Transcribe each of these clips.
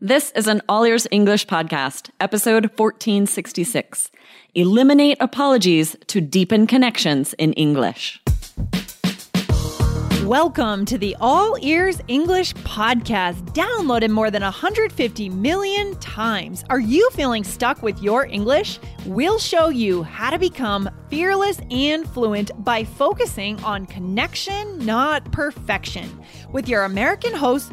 This is an All Ears English podcast, episode 1466. Eliminate apologies to deepen connections in English. Welcome to the All Ears English podcast, downloaded more than 150 million times. Are you feeling stuck with your English? We'll show you how to become fearless and fluent by focusing on connection, not perfection. With your American host,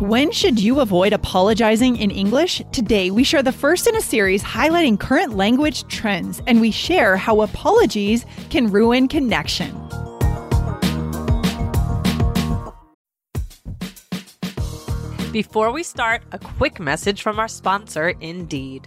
When should you avoid apologizing in English? Today, we share the first in a series highlighting current language trends, and we share how apologies can ruin connection. Before we start, a quick message from our sponsor, Indeed.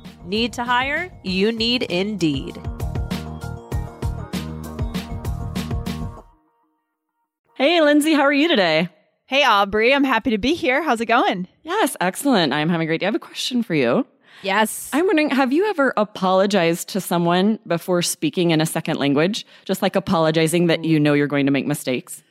Need to hire? You need Indeed. Hey, Lindsay, how are you today? Hey, Aubrey, I'm happy to be here. How's it going? Yes, excellent. I'm having a great day. I have a question for you. Yes. I'm wondering, have you ever apologized to someone before speaking in a second language? Just like apologizing that you know you're going to make mistakes?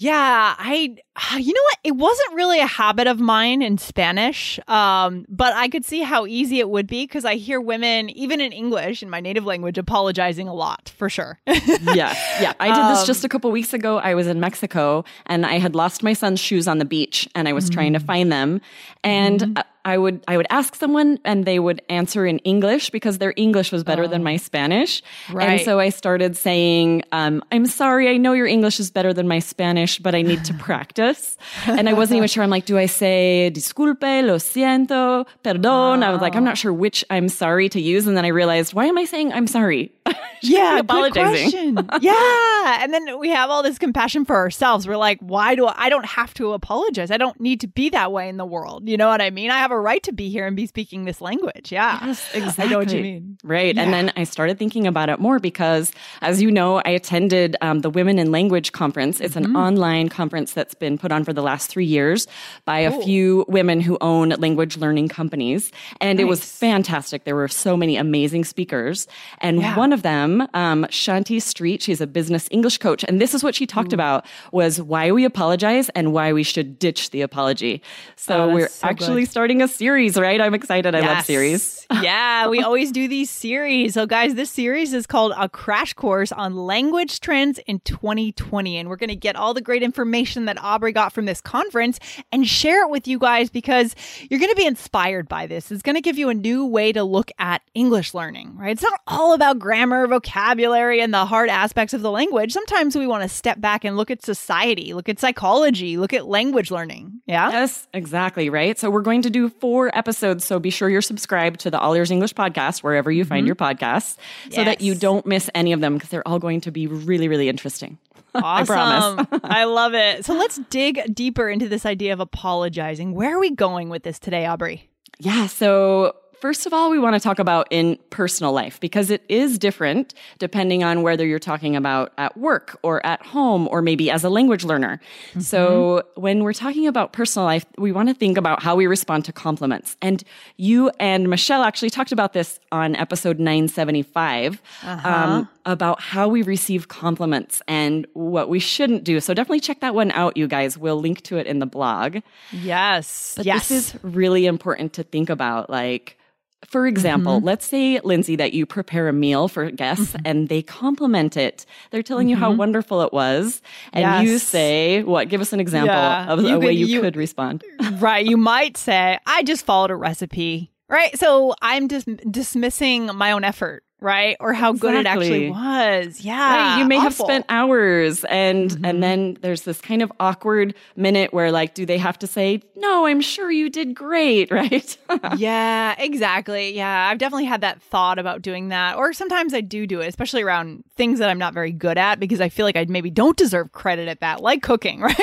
Yeah, I you know what? It wasn't really a habit of mine in Spanish. Um, but I could see how easy it would be because I hear women even in English in my native language apologizing a lot, for sure. yeah. Yeah. I did this Um, just a couple weeks ago. I was in Mexico and I had lost my son's shoes on the beach and I was trying Mm. to find them. And Mm-hmm. I- would I would ask someone and they would answer in English because their English was better than my Spanish. And Oh. So I started saying, um, "I'm sorry, I know your English is better than my Spanish, but I need to practice." and I wasn't even sure. I'm like, "Do I say disculpe, lo siento, perdón?" I was like, "I'm not sure which I'm sorry to use." And then I realized, why am I saying I'm sorry? Yeah, apologizing. yeah, and then we have all this compassion for ourselves. We're like, why do I, I don't have to apologize? I don't need to be that way in the world. You know what I mean? I have a right to be here and be speaking this language. Yeah, Yes, I know what you mean. Right. And then I started thinking about it more because, as you know, I attended um, the Women in Language Conference. It's Mm-hmm. an online conference that's been put on for the last three years by a few women who own language learning companies. And it was fantastic. There were so many amazing speakers. And Yeah. one of them, um, Shanthi Streat, she's a business English coach. And this is what she talked about was why we apologize and why we should ditch the apology. So Oh, we're so actually good. starting a series, right? I'm excited. I love series. yeah, we always do these series. So, guys, this series is called A Crash Course on Language Trends in 2020. And we're going to get all the great information that Aubrey got from this conference and share it with you guys because you're going to be inspired by this. It's going to give you a new way to look at English learning, right? It's not all about grammar, vocabulary, and the hard aspects of the language. Sometimes we want to step back and look at society, look at psychology, look at language learning. Yeah. Yes, exactly, right? So we're going to do four episodes. So be sure you're subscribed to the All Ears English podcast, wherever you find mm-hmm. your podcasts, so that you don't miss any of them because they're all going to be really, really interesting. I promise. Awesome. I love it. So let's dig deeper into this idea of apologizing. Where are we going with this today, Aubrey? Yeah. So, first of all, we want to talk about in personal life because it is different depending on whether you're talking about at work or at home or maybe as a language learner. So, when we're talking about personal life, we want to think about how we respond to compliments. And you and Michelle actually talked about this on episode 975 um, about how we receive compliments and what we shouldn't do. So definitely check that one out, you guys. We'll link to it in the blog. Yes. But yes. this is really important to think about. Like, for example, Mm-hmm. let's say, Lindsay, that you prepare a meal for guests Mm-hmm. and they compliment it. They're telling you how wonderful it was. And you say, what? Give us an example Yeah. of You a way you, you- could respond. right. You might say, I just followed a recipe. Right. So I'm just dismissing my own effort. Right. Or how good it actually was. Yeah. Right. You may have spent hours and Mhm. and then there's this kind of awkward minute where like, do they have to say, No, I'm sure you did great, right? yeah, exactly. Yeah, I've definitely had that thought about doing that. Or sometimes I do do it, especially around things that I'm not very good at because I feel like I maybe don't deserve credit at that, like cooking, right?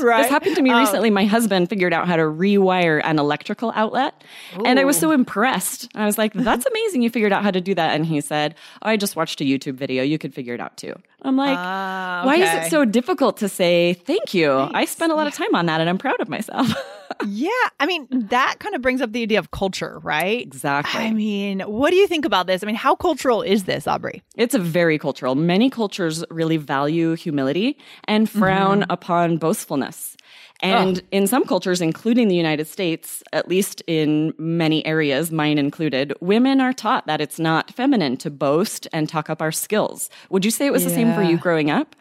Right. This happened to me Um, recently. My husband figured out how to rewire an electrical outlet. And I was so impressed. I was like, that's amazing. You figured out how to do that. And he said, oh, I just watched a YouTube video. You could figure it out too. I'm like, Ah, why is it so difficult to say thank you? I spent a lot of time on that and I'm proud of myself. yeah, I mean, that kind of brings up the idea of culture, right? exactly. I mean, what do you think about this? I mean, how cultural is this, Aubrey? It's a very cultural. Many cultures really value humility and frown upon boastfulness. Ah. And in some cultures, including the United States, at least in many areas, mine included, women are taught that it's not feminine to boast and talk up our skills. Would you say it was the same for you growing up?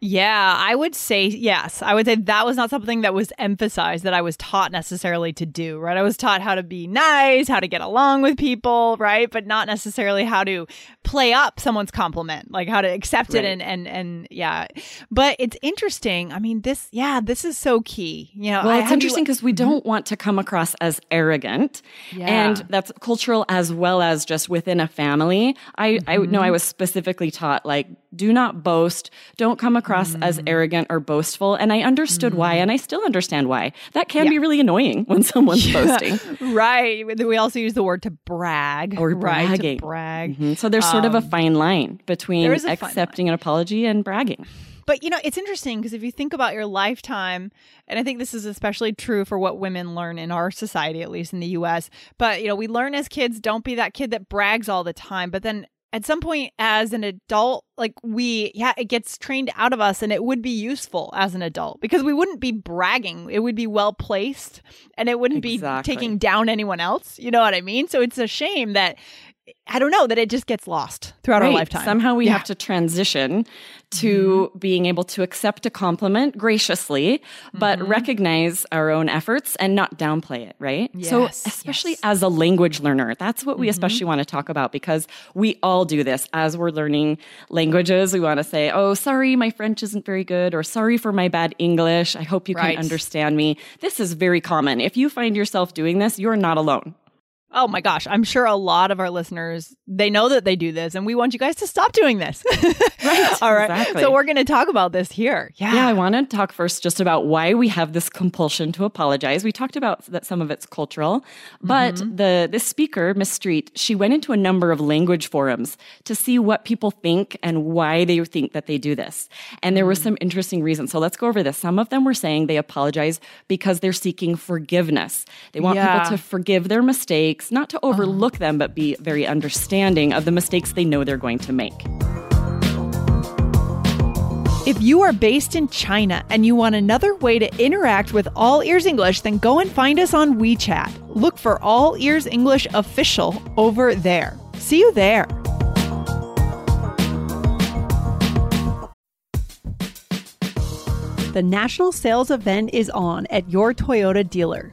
Yeah, I would say yes. I would say that was not something that was emphasized that I was taught necessarily to do, right? I was taught how to be nice, how to get along with people, right? But not necessarily how to play up someone's compliment, like how to accept Right. it and and and yeah. But it's interesting. I mean, this yeah, this is so key. You know, Well, I- it's interesting because we don't want to come across as arrogant. Yeah. And that's cultural as well as just within a family. I, I know I mm-hmm. was specifically taught, like, do not boast, don't come across as mm. arrogant or boastful. And I understood why, mm. and I still understand why. That can be really annoying when someone's boasting. right. We also use the word to brag Or right, to bragging. brag. Mhm. So there's sort of a um, fine line between there is a fine accepting an apology and bragging. But you know, it's interesting because if you think about your lifetime, and I think this is especially true for what women learn in our society, at least in the US, but you know, we learn as kids, don't be that kid that brags all the time. But then at some point as an adult, like we, yeah, it gets trained out of us and it would be useful as an adult because we wouldn't be bragging. It would be well placed and it wouldn't Exactly. be taking down anyone else. You know what I mean? So it's a shame that. I don't know that it just gets lost throughout our lifetime. Somehow we Yeah. have to transition to Mm-hmm. being able to accept a compliment graciously, but Mm-hmm. recognize our own efforts and not downplay it, right? so, especially yes. Mm-hmm. as a language learner, that's what we especially want to talk about because we all do this as we're learning languages. We want to say, oh, sorry, my French isn't very good, or sorry for my bad English. I hope you Right. can understand me. This is very common. If you find yourself doing this, you're not alone. Oh my gosh, I'm sure a lot of our listeners, they know that they do this and we want you guys to stop doing this. Right, All right. exactly. So we're going to talk about this here. Yeah. Yeah, I want to talk first just about why we have this compulsion to apologize. We talked about that some of it's cultural, but mm-hmm. the this speaker, Miss Streat, she went into a number of language forums to see what people think and why they think that they do this. And there were mm. some interesting reasons. So let's go over this. Some of them were saying they apologize because they're seeking forgiveness. They want Yeah. people to forgive their mistakes, not to overlook them, but be very understanding of the mistakes they know they're going to make. If you are based in China and you want another way to interact with All Ears English, then go and find us on WeChat. Look for All Ears English Official over there. See you there. The national sales event is on at your Toyota dealer,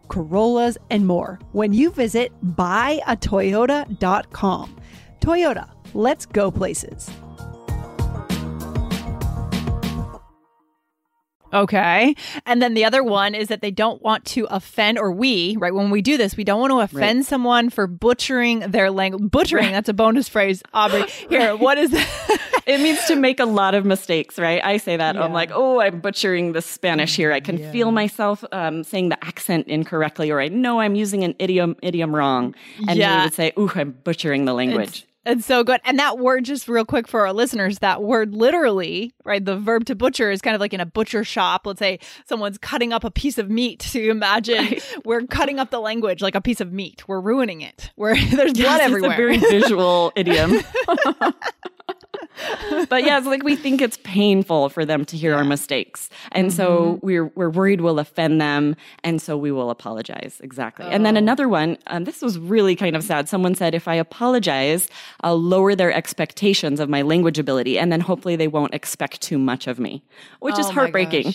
Corollas, and more when you visit buyatoyota.com. Toyota, let's go places. Okay. And then the other one is that they don't want to offend, or we, right? When we do this, we don't want to offend Right. someone for butchering their language. Butchering, that's a bonus phrase, Aubrey. Here, what is that? It means to make a lot of mistakes, right? I say that. I'm like, oh, I'm butchering the Spanish here. I can feel myself um, saying the accent incorrectly, or I know I'm using an idiom idiom wrong. And Yeah. we would say, ooh, I'm butchering the language. It's so good. And that word, just real quick for our listeners, that word literally, right? The verb to butcher is kind of like in a butcher shop. Let's say someone's cutting up a piece of meat. So you imagine we're cutting up the language like a piece of meat. We're ruining it. Where there's blood Yes, everywhere. It's a very visual idiom. but yeah, it's like we think it's painful for them to hear our mistakes. And so Mm-hmm. we're we're worried we'll offend them. And so we will apologize. Exactly. And Oh. then another one, um, this was really kind of sad. Someone said, if I apologize, I'll lower their expectations of my language ability. And then hopefully they won't expect too much of me, which is Oh my heartbreaking.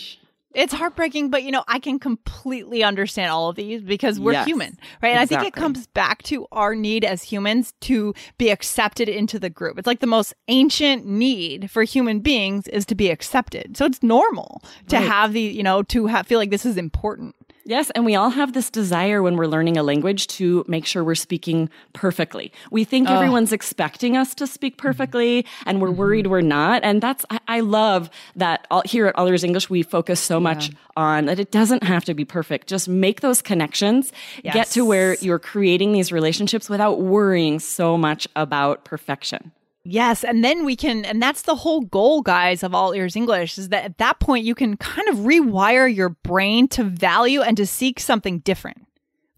It's heartbreaking, but you know, I can completely understand all of these because we're Yes, human, right? And I think it comes back to our need as humans to be accepted into the group. It's like the most ancient need for human beings is to be accepted. So it's normal to Right. have the, you know, to have, feel like this is important. Yes, and we all have this desire when we're learning a language to make sure we're speaking perfectly. We think everyone's expecting us to speak mm-hmm. perfectly, and we're mm-hmm. worried we're not. And that's I, I love that all, here at All Ears English we focus so much on that it doesn't have to be perfect. Just make those connections, get to where you're creating these relationships without worrying so much about perfection. Yes, and then we can, and that's the whole goal, guys, of All Ears English is that at that point you can kind of rewire your brain to value and to seek something different.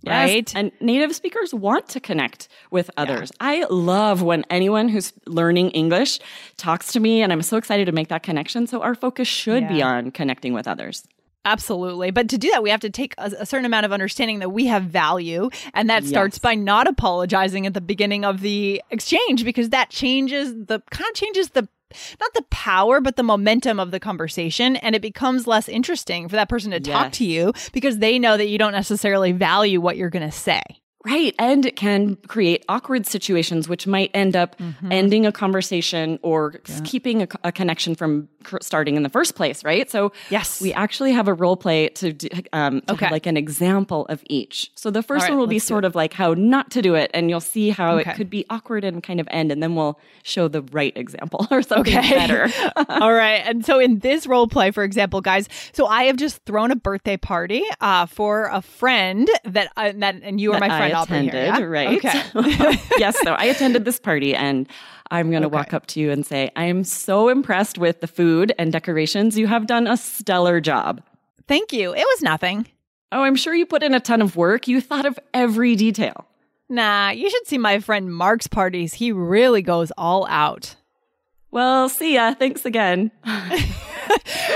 Yes, Right? And native speakers want to connect with others. I love when anyone who's learning English talks to me, and I'm so excited to make that connection. So our focus should be on connecting with others. Absolutely. But to do that, we have to take a, a certain amount of understanding that we have value. And that starts by not apologizing at the beginning of the exchange because that changes the kind of changes the not the power, but the momentum of the conversation. And it becomes less interesting for that person to talk to you because they know that you don't necessarily value what you're going to say. Right. And it can create awkward situations, which might end up Mm-hmm. ending a conversation or s- keeping a, a connection from starting in the first place. Right. So, Yes. we actually have a role play to, do, um, to Okay. like an example of each. So, the first right, one will be sort of like how not to do it. And you'll see how Okay. it could be awkward and kind of end. And then we'll show the right example or something Okay. better. All right. And so in this role play, for example, guys, so I have just thrown a birthday party uh, for a friend that, I, that and you were my friend I Aubrey here, attended, yeah? right? Okay. yes, so I attended this party and I'm going to walk up to you and say, I am so impressed with the food and decorations. You have done a stellar job. Thank you. It was nothing. Oh, I'm sure you put in a ton of work. You thought of every detail. Nah, you should see my friend Mark's parties. He really goes all out. Well, see ya. Thanks again.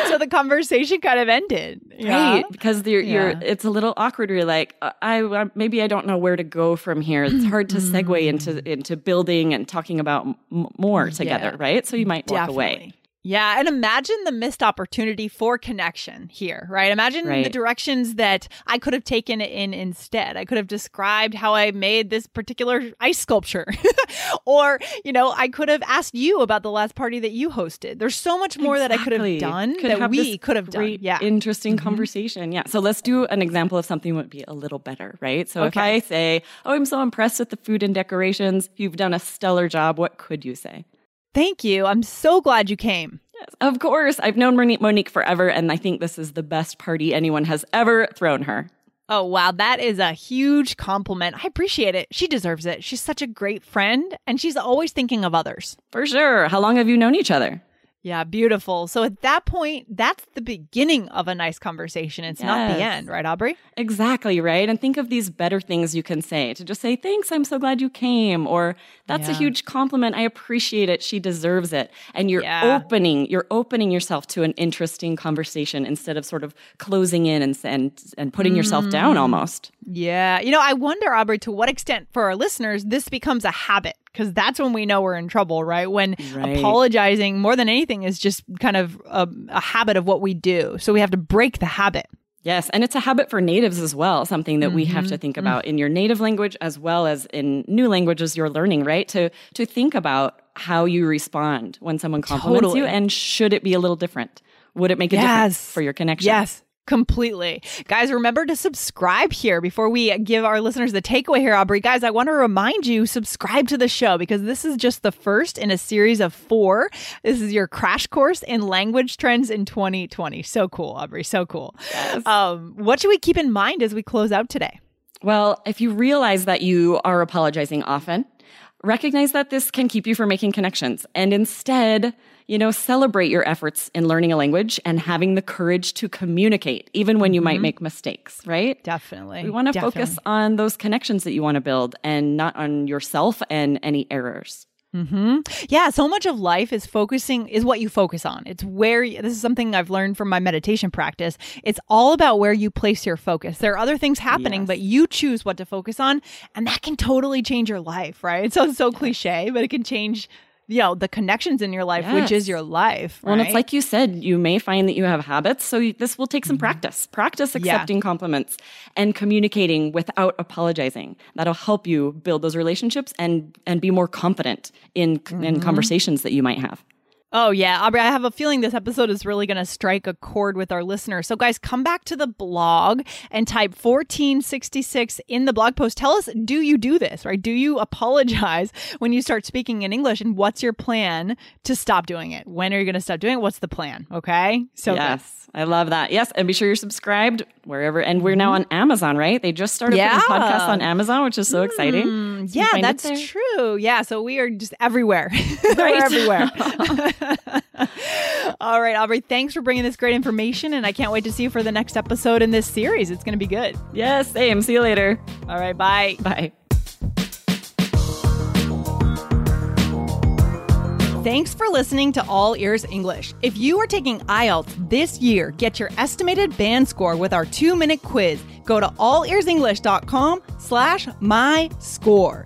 So the conversation kind of ended. Yeah. Right, because you're, you're it's a little awkward. You're like, uh, I uh, maybe I don't know where to go from here. It's hard to segue into into building and talking about m- more together, Yeah. right? So you might walk away. Yeah, and imagine the missed opportunity for connection here, right? Imagine the directions that I could have taken it in instead. I could have described how I made this particular ice sculpture. or, you know, I could have asked you about the last party that you hosted. There's so much more that I could have done Could that have we could have done. Yeah. Mm-hmm. interesting conversation. Yeah. So let's do an example of something that would be a little better, right? So if I say, "Oh, I'm so impressed with the food and decorations. You've done a stellar job." What could you say? Thank you. I'm so glad you came. Yes, of course. I've known Monique, Monique forever, and I think this is the best party anyone has ever thrown her. Oh, wow. That is a huge compliment. I appreciate it. She deserves it. She's such a great friend and she's always thinking of others. For sure. How long have you known each other? Yeah, beautiful. So at that point, that's the beginning of a nice conversation. It's not the end, right, Aubrey? Exactly, right? And think of these better things you can say to just say, Thanks, I'm so glad you came. Or that's a huge compliment. I appreciate it. She deserves it. And you're Yeah. opening, you're opening yourself to an interesting conversation instead of sort of closing in and and, and putting yourself Mm. down almost. Yeah. You know, I wonder, Aubrey, to what extent for our listeners this becomes a habit because that's when we know we're in trouble, right? When Right. apologizing more than anything is just kind of a, a habit of what we do. So we have to break the habit. Yes, and it's a habit for natives as well, something that mm-hmm. we have to mm-hmm. think mm. about in your native language as well as in new languages you're learning, right? To to think about how you respond when someone compliments totally. you and should it be a little different? Would it make a yes. difference for your connection? Yes. Completely. Guys, remember to subscribe here before we give our listeners the takeaway here, Aubrey. Guys, I want to remind you subscribe to the show because this is just the first in a series of four. This is your crash course in language trends in 2020. So cool, Aubrey. So cool. Yes. Um, what should we keep in mind as we close out today? Well, if you realize that you are apologizing often, recognize that this can keep you from making connections and instead you know, celebrate your efforts in learning a language and having the courage to communicate, even when you mm-hmm. might make mistakes, right? Definitely. We want to focus on those connections that you want to build and not on yourself and any errors. Hmm. Yeah. So much of life is focusing is what you focus on. It's where this is something I've learned from my meditation practice. It's all about where you place your focus. There are other things happening, yes. but you choose what to focus on, and that can totally change your life. Right? It sounds so cliche, but it can change you know the connections in your life yes. which is your life right? well it's like you said you may find that you have habits so you, this will take some mm-hmm. practice practice accepting yeah. compliments and communicating without apologizing that'll help you build those relationships and and be more confident in mm-hmm. in conversations that you might have Oh, yeah. Aubrey, I have a feeling this episode is really going to strike a chord with our listeners. So, guys, come back to the blog and type 1466 in the blog post. Tell us, do you do this, right? Do you apologize when you start speaking in English? And what's your plan to stop doing it? When are you going to stop doing it? What's the plan? Okay. So, yes. I love that. Yes, and be sure you're subscribed wherever. And we're now mm-hmm. on Amazon, right? They just started yeah. putting podcasts on Amazon, which is so exciting. Mm, so yeah, that's true. Yeah, so we are just everywhere. we're everywhere. All right, Aubrey, thanks for bringing this great information, and I can't wait to see you for the next episode in this series. It's going to be good. Yes, same. See you later. All right, bye. Bye. Thanks for listening to All Ears English. If you are taking IELTS this year, get your estimated band score with our two-minute quiz. Go to allearsenglish.com slash my score.